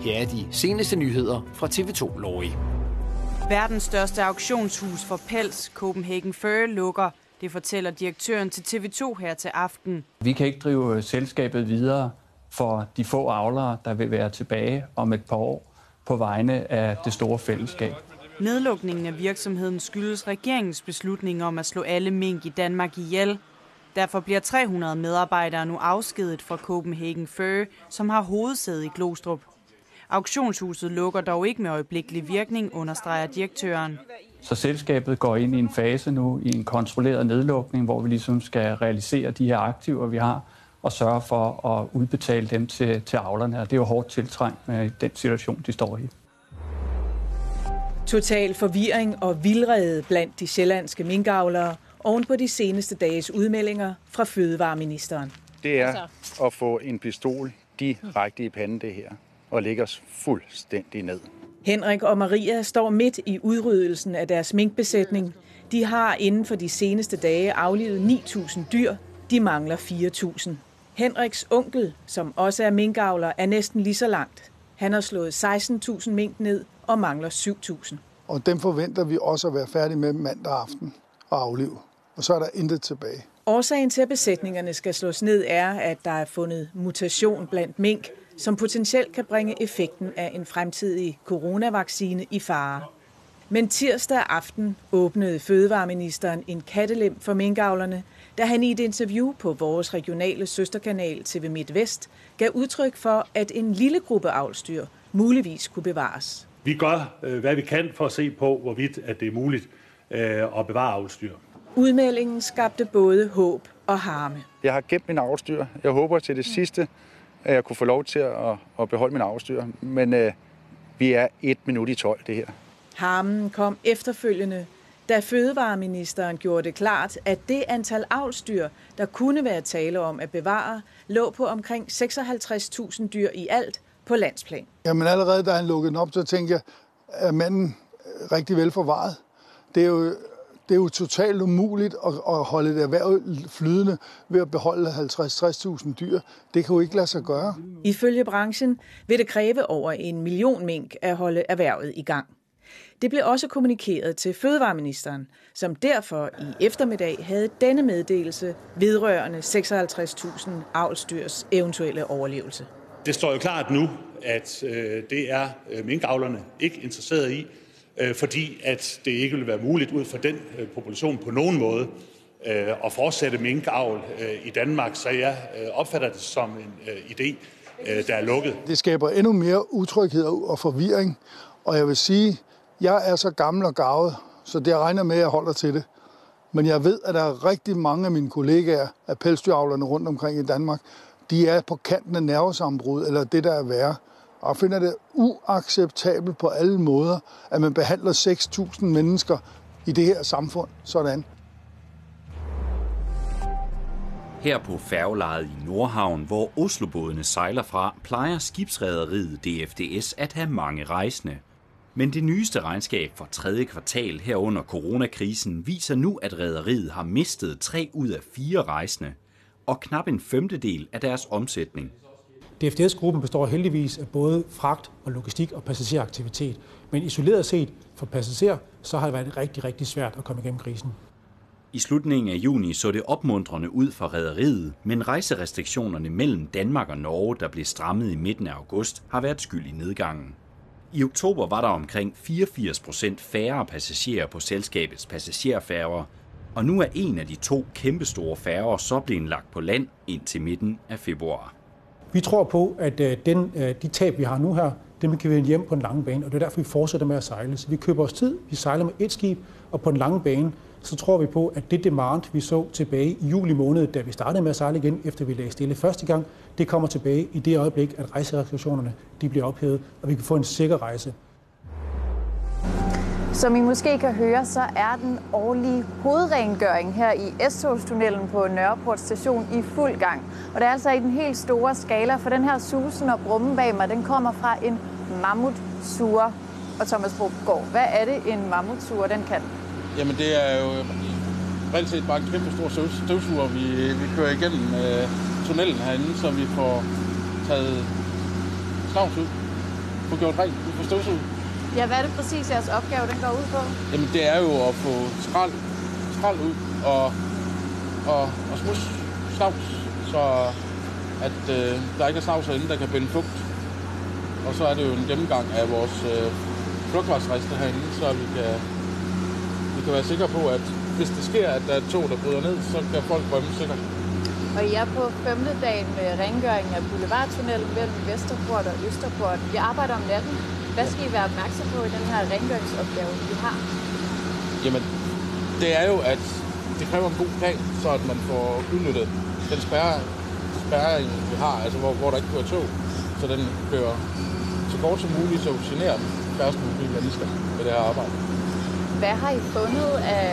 Her er de seneste nyheder fra TV2 Lorry. Verdens største auktionshus for pels, Copenhagen Fur, lukker. Det fortæller direktøren til TV2 her til aften. Vi kan ikke drive selskabet videre for de få avlere, der vil være tilbage om et par år på vegne af det store fællesskab. Nedlukningen af virksomheden skyldes regeringens beslutning om at slå alle mink i Danmark ihjel. Derfor bliver 300 medarbejdere nu afskedet fra Copenhagen Fur, som har hovedsæde i Glostrup. Auktionshuset lukker dog ikke med øjeblikkelig virkning, understreger direktøren. Så selskabet går ind i en fase nu i en kontrolleret nedlukning, hvor vi ligesom skal realisere de her aktiver, vi har, og sørge for at udbetale dem til, til avlerne. Og det er jo hårdt tiltrængt med den situation, de står i. Total forvirring og vildrede blandt de sjællandske minkavlere oven på de seneste dages udmeldinger fra Fødevareministeren. Det er at få en pistol direkte i panden, det her, og lægge os fuldstændig ned. Henrik og Maria står midt i udryddelsen af deres minkbesætning. De har inden for de seneste dage aflivet 9.000 dyr. De mangler 4.000. Henriks onkel, som også er minkavler, er næsten lige så langt. Han har slået 16.000 mink ned og mangler 7.000. Og dem forventer vi også at være færdige med mandag aften og aflive. Og så er der intet tilbage. Årsagen til, at besætningerne skal slås ned, er, at der er fundet mutation blandt mink, som potentielt kan bringe effekten af en fremtidig coronavaccine i fare. Men tirsdag aften åbnede fødevareministeren en kattelem for minkavlerne, da han i et interview på vores regionale søsterkanal TV MidtVest gav udtryk for, at en lille gruppe avlstyr muligvis kunne bevares. Vi gør, øh, hvad vi kan for at se på, hvorvidt at det er muligt øh, at bevare avlstyr. Udmeldingen skabte både håb og harme. Jeg har gemt min avlstyr. Jeg håber til det sidste, at jeg kunne få lov til at, at beholde min avlstyr. Men øh, vi er et minut i 12, det her. Harmen kom efterfølgende, da fødevareministeren gjorde det klart, at det antal avlstyr, der kunne være tale om at bevare, lå på omkring 56.000 dyr i alt på landsplan. Jamen allerede da han lukkede den op, så tænkte jeg, er manden rigtig vel forvaret? Det er jo, det er jo totalt umuligt at, at holde det erhverv flydende ved at beholde 50-60.000 dyr. Det kan jo ikke lade sig gøre. Ifølge branchen vil det kræve over en million mink at holde erhvervet i gang. Det blev også kommunikeret til Fødevareministeren, som derfor i eftermiddag havde denne meddelelse vedrørende 56.000 avlstyrs eventuelle overlevelse. Det står jo klart nu, at øh, det er øh, minkavlerne ikke interesseret i, Øh, fordi at det ikke vil være muligt ud fra den øh, population på nogen måde øh, at fortsætte minkavl i Danmark. Så jeg opfatter det som en idé, der er lukket. Det skaber endnu mere utryghed og forvirring, og jeg vil sige, jeg er så gammel og gavet, så det jeg regner med, at jeg holder til det. Men jeg ved, at der er rigtig mange af mine kollegaer af pelsdyravlerne rundt omkring i Danmark, de er på kanten af nervesambrud, eller det, der er værre. Og finder det uacceptabelt på alle måder, at man behandler 6.000 mennesker i det her samfund sådan. Her på færgelejet i Nordhavn, hvor Oslobådene sejler fra, plejer skibsrederiet DFDS at have mange rejsende. Men det nyeste regnskab for tredje kvartal her under coronakrisen viser nu, at rederiet har mistet tre ud af fire rejsende og knap en femtedel af deres omsætning. DFDS-gruppen består heldigvis af både fragt og logistik og passageraktivitet. Men isoleret set for passagerer, så har det været rigtig, rigtig svært at komme igennem krisen. I slutningen af juni så det opmuntrende ud for rederiet, men rejserestriktionerne mellem Danmark og Norge, der blev strammet i midten af august, har været skyld i nedgangen. I oktober var der omkring 84 procent færre passagerer på selskabets passagerfærger, og nu er en af de to kæmpestore færger så blevet lagt på land indtil midten af februar. Vi tror på, at øh, den, øh, de tab, vi har nu her, dem kan vi vende hjem på en lang bane, og det er derfor, vi fortsætter med at sejle. Så vi køber os tid, vi sejler med et skib, og på en lang bane, så tror vi på, at det demand, vi så tilbage i juli måned, da vi startede med at sejle igen, efter vi lagde stille første gang, det kommer tilbage i det øjeblik, at rejserestriktionerne de bliver ophævet, og vi kan få en sikker rejse. Som I måske kan høre, så er den årlige hovedrengøring her i S-togstunnelen på Nørreport station i fuld gang. Og det er altså i den helt store skala, for den her susen og brummen bag mig, den kommer fra en mammutsure. Og Thomas Brugård, hvad er det, en mammutsure, den kan? Jamen det er jo reelt set bare en kæmpe stor støvsuger, vi, vi kører igennem. Øh, tunnelen herinde, så vi får taget snavs ud. får gjort rent, vi får støvsuget. Ja, hvad er det præcis, jeres opgave den går ud på? Jamen, det er jo at få skrald, skrald ud og, og, og smus snavs, så at øh, der ikke er snavs herinde, der kan binde fugt. Og så er det jo en gennemgang af vores øh, flugtvejsrester herinde, så vi kan, vi kan være sikre på, at hvis det sker, at der er tog, der bryder ned, så kan folk rømme sikkert. Og I er på femte dagen med rengøringen af Boulevardtunnelen mellem Vesterport og Østerport. Vi arbejder om natten. Hvad skal I være opmærksom på i den her rengøringsopgave, vi har? Jamen, det er jo, at det kræver en god plan, så at man får udnyttet den spærre, spærring, vi har, altså hvor, hvor der ikke kører tog, så den kører så kort som muligt, så generer færrest mulige mennesker med det her arbejde. Hvad har I fundet af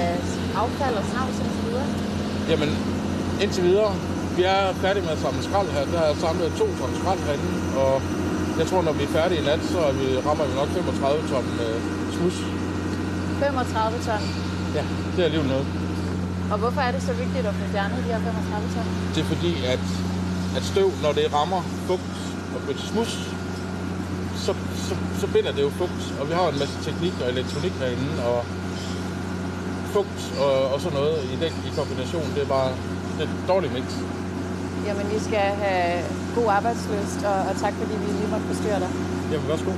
affald og snavs og videre? Jamen, indtil videre, vi er færdige med at samle skrald her. Der har jeg samlet to ton skrald herinde, og jeg tror, når vi er færdige i nat, så vi, rammer vi nok 35 ton øh, smus. 35 ton. Ja, det er alligevel noget. Og hvorfor er det så vigtigt at få fjernet de her 35 ton? Det er fordi, at, at støv, når det rammer fugt og smus, så, så, så binder det jo fugt. Og vi har en masse teknik og elektronik herinde, og fugt og, og sådan noget i den i kombination, det er bare det er et dårligt mix. Jamen, I skal have god arbejdsløst, og, og tak fordi vi lige måtte forstyrre dig. Jamen, værsgo.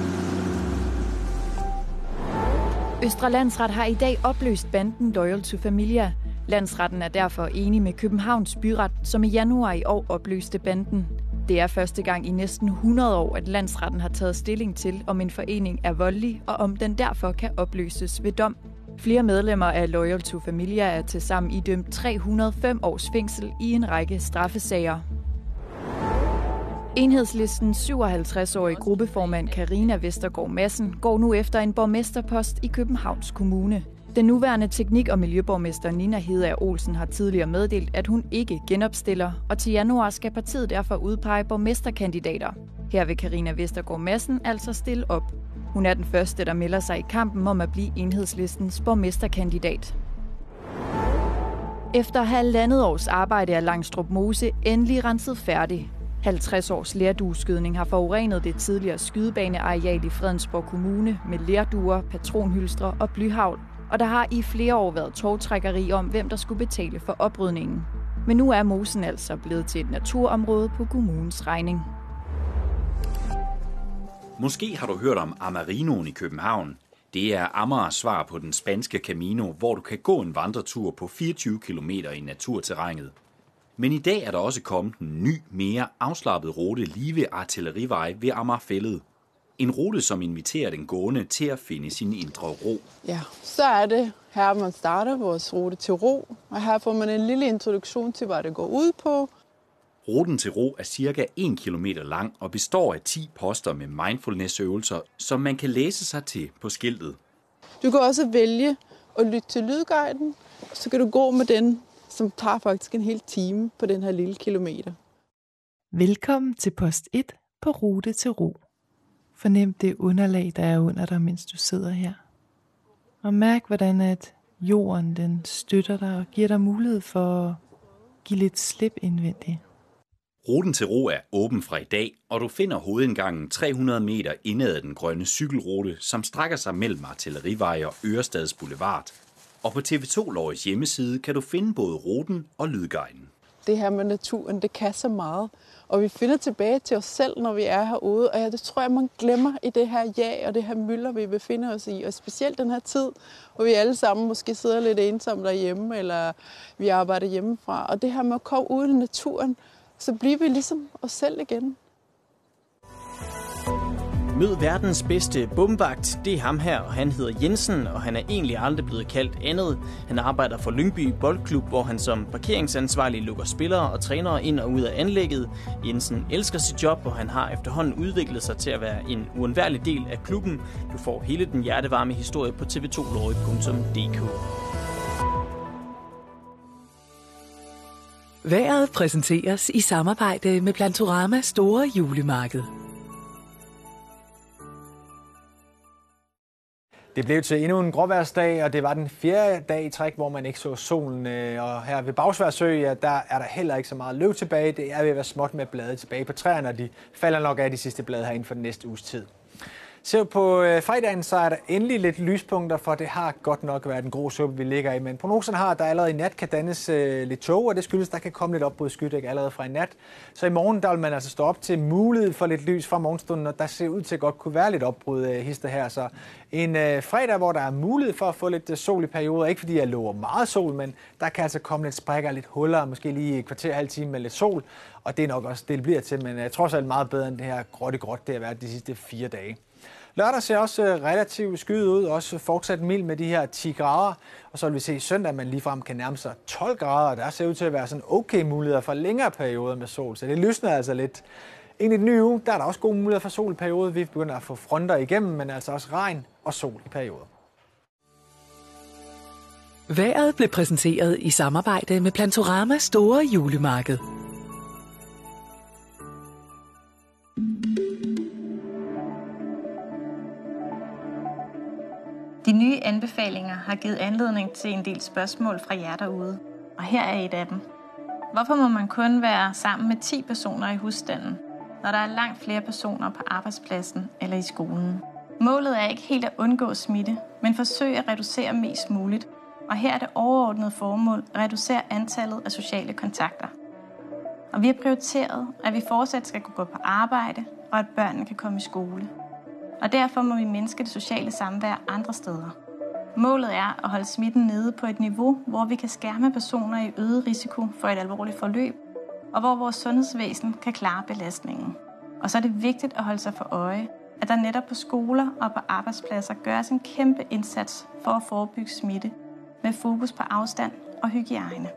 Østre Landsret har i dag opløst banden Loyal to Familia. Landsretten er derfor enig med Københavns Byret, som i januar i år opløste banden. Det er første gang i næsten 100 år, at landsretten har taget stilling til, om en forening er voldelig, og om den derfor kan opløses ved dom. Flere medlemmer af Loyal to Familia er til sammen idømt 305 års fængsel i en række straffesager. Enhedslistens 57-årige gruppeformand Karina Vestergaard Madsen går nu efter en borgmesterpost i Københavns Kommune. Den nuværende teknik- og miljøborgmester Nina Hedager Olsen har tidligere meddelt, at hun ikke genopstiller, og til januar skal partiet derfor udpege borgmesterkandidater. Her vil Karina Vestergaard Madsen altså stille op. Hun er den første, der melder sig i kampen om at blive enhedslistens borgmesterkandidat. Efter halvandet års arbejde er Langstrup Mose endelig renset færdig. 50 års lerdueskydning har forurenet det tidligere skydebaneareal i Fredensborg Kommune med lærduer, patronhylstre og blyhavl, og der har i flere år været togtrækkeri om, hvem der skulle betale for oprydningen. Men nu er mosen altså blevet til et naturområde på kommunens regning. Måske har du hørt om Amarinoen i København. Det er Amagers svar på den spanske Camino, hvor du kan gå en vandretur på 24 km i naturterrænet. Men i dag er der også kommet en ny, mere afslappet rute lige ved Artillerivej ved Amagerfællet. En rute, som inviterer den gående til at finde sin indre ro. Ja, så er det her, man starter vores rute til ro. Og her får man en lille introduktion til, hvad det går ud på. Ruten til ro er cirka 1 km lang og består af 10 poster med mindfulness-øvelser, som man kan læse sig til på skiltet. Du kan også vælge at lytte til lydguiden, så kan du gå med den, som tager faktisk en hel time på den her lille kilometer. Velkommen til post 1 på rute til ro. Fornem det underlag, der er under dig, mens du sidder her. Og mærk, hvordan at jorden den støtter dig og giver dig mulighed for at give lidt slip indvendigt. Ruten til ro er åben fra i dag, og du finder hovedindgangen 300 meter indad af den grønne cykelrute, som strækker sig mellem Artillerivej og Ørestads Boulevard. Og på TV2 Lorges hjemmeside kan du finde både ruten og lydguiden. Det her med naturen, det kan så meget. Og vi finder tilbage til os selv, når vi er herude. Og ja, det tror jeg, man glemmer i det her ja og det her mylder, vi befinder os i. Og specielt den her tid, hvor vi alle sammen måske sidder lidt ensomme derhjemme, eller vi arbejder hjemmefra. Og det her med at komme ud i naturen, så bliver vi ligesom os selv igen. Mød verdens bedste bomvagt. Det er ham her, og han hedder Jensen, og han er egentlig aldrig blevet kaldt andet. Han arbejder for Lyngby Boldklub, hvor han som parkeringsansvarlig lukker spillere og trænere ind og ud af anlægget. Jensen elsker sit job, og han har efterhånden udviklet sig til at være en uundværlig del af klubben. Du får hele den hjertevarme historie på tv2lorry.dk. Været præsenteres i samarbejde med Plantorama Store Julemarked. Det blev til endnu en gråværsdag, og det var den fjerde dag i træk, hvor man ikke så solen. Øh, og her ved Bagsværsø, ja, der er der heller ikke så meget løv tilbage. Det er ved at være småt med blade tilbage på træerne, og de falder nok af de sidste blade her inden for den næste uges tid. Ser på øh, fredagen, så er der endelig lidt lyspunkter, for det har godt nok været en grå suppe, vi ligger i. Men prognosen har, at der allerede i nat kan dannes øh, lidt tog, og det skyldes, at der kan komme lidt opbrud skydæk allerede fra i nat. Så i morgen, der vil man altså stå op til mulighed for lidt lys fra morgenstunden, og der ser ud til at godt kunne være lidt opbrud øh, hister her. Så en øh, fredag, hvor der er mulighed for at få lidt øh, sol i perioder, ikke fordi jeg lover meget sol, men der kan altså komme lidt sprækker, lidt huller, måske lige et kvarter, halv time med lidt sol, og det er nok også det, det bliver til, men øh, trods alt meget bedre end det her gråt gråt, det har været de sidste fire dage. Lørdag ser også øh, relativt skyet ud, også fortsat mild med de her 10 grader. Og så vil vi se søndag, at man ligefrem kan nærme sig 12 grader. Der ser ud til at være sådan okay muligheder for længere perioder med sol, så det lysner altså lidt. Ind i den nye uge, der er der også gode muligheder for sol i perioder. Vi begynder at få fronter igennem, men altså også regn og sol i perioder. Været blev præsenteret i samarbejde med Plantorama Store Julemarked. Nye anbefalinger har givet anledning til en del spørgsmål fra jer derude, og her er et af dem. Hvorfor må man kun være sammen med 10 personer i husstanden, når der er langt flere personer på arbejdspladsen eller i skolen? Målet er ikke helt at undgå smitte, men forsøge at reducere mest muligt, og her er det overordnede formål at reducere antallet af sociale kontakter. Og vi har prioriteret, at vi fortsat skal kunne gå på arbejde, og at børnene kan komme i skole. Og derfor må vi mindske det sociale samvær andre steder. Målet er at holde smitten nede på et niveau, hvor vi kan skærme personer i øget risiko for et alvorligt forløb, og hvor vores sundhedsvæsen kan klare belastningen. Og så er det vigtigt at holde sig for øje, at der netop på skoler og på arbejdspladser gøres en kæmpe indsats for at forebygge smitte med fokus på afstand og hygiejne.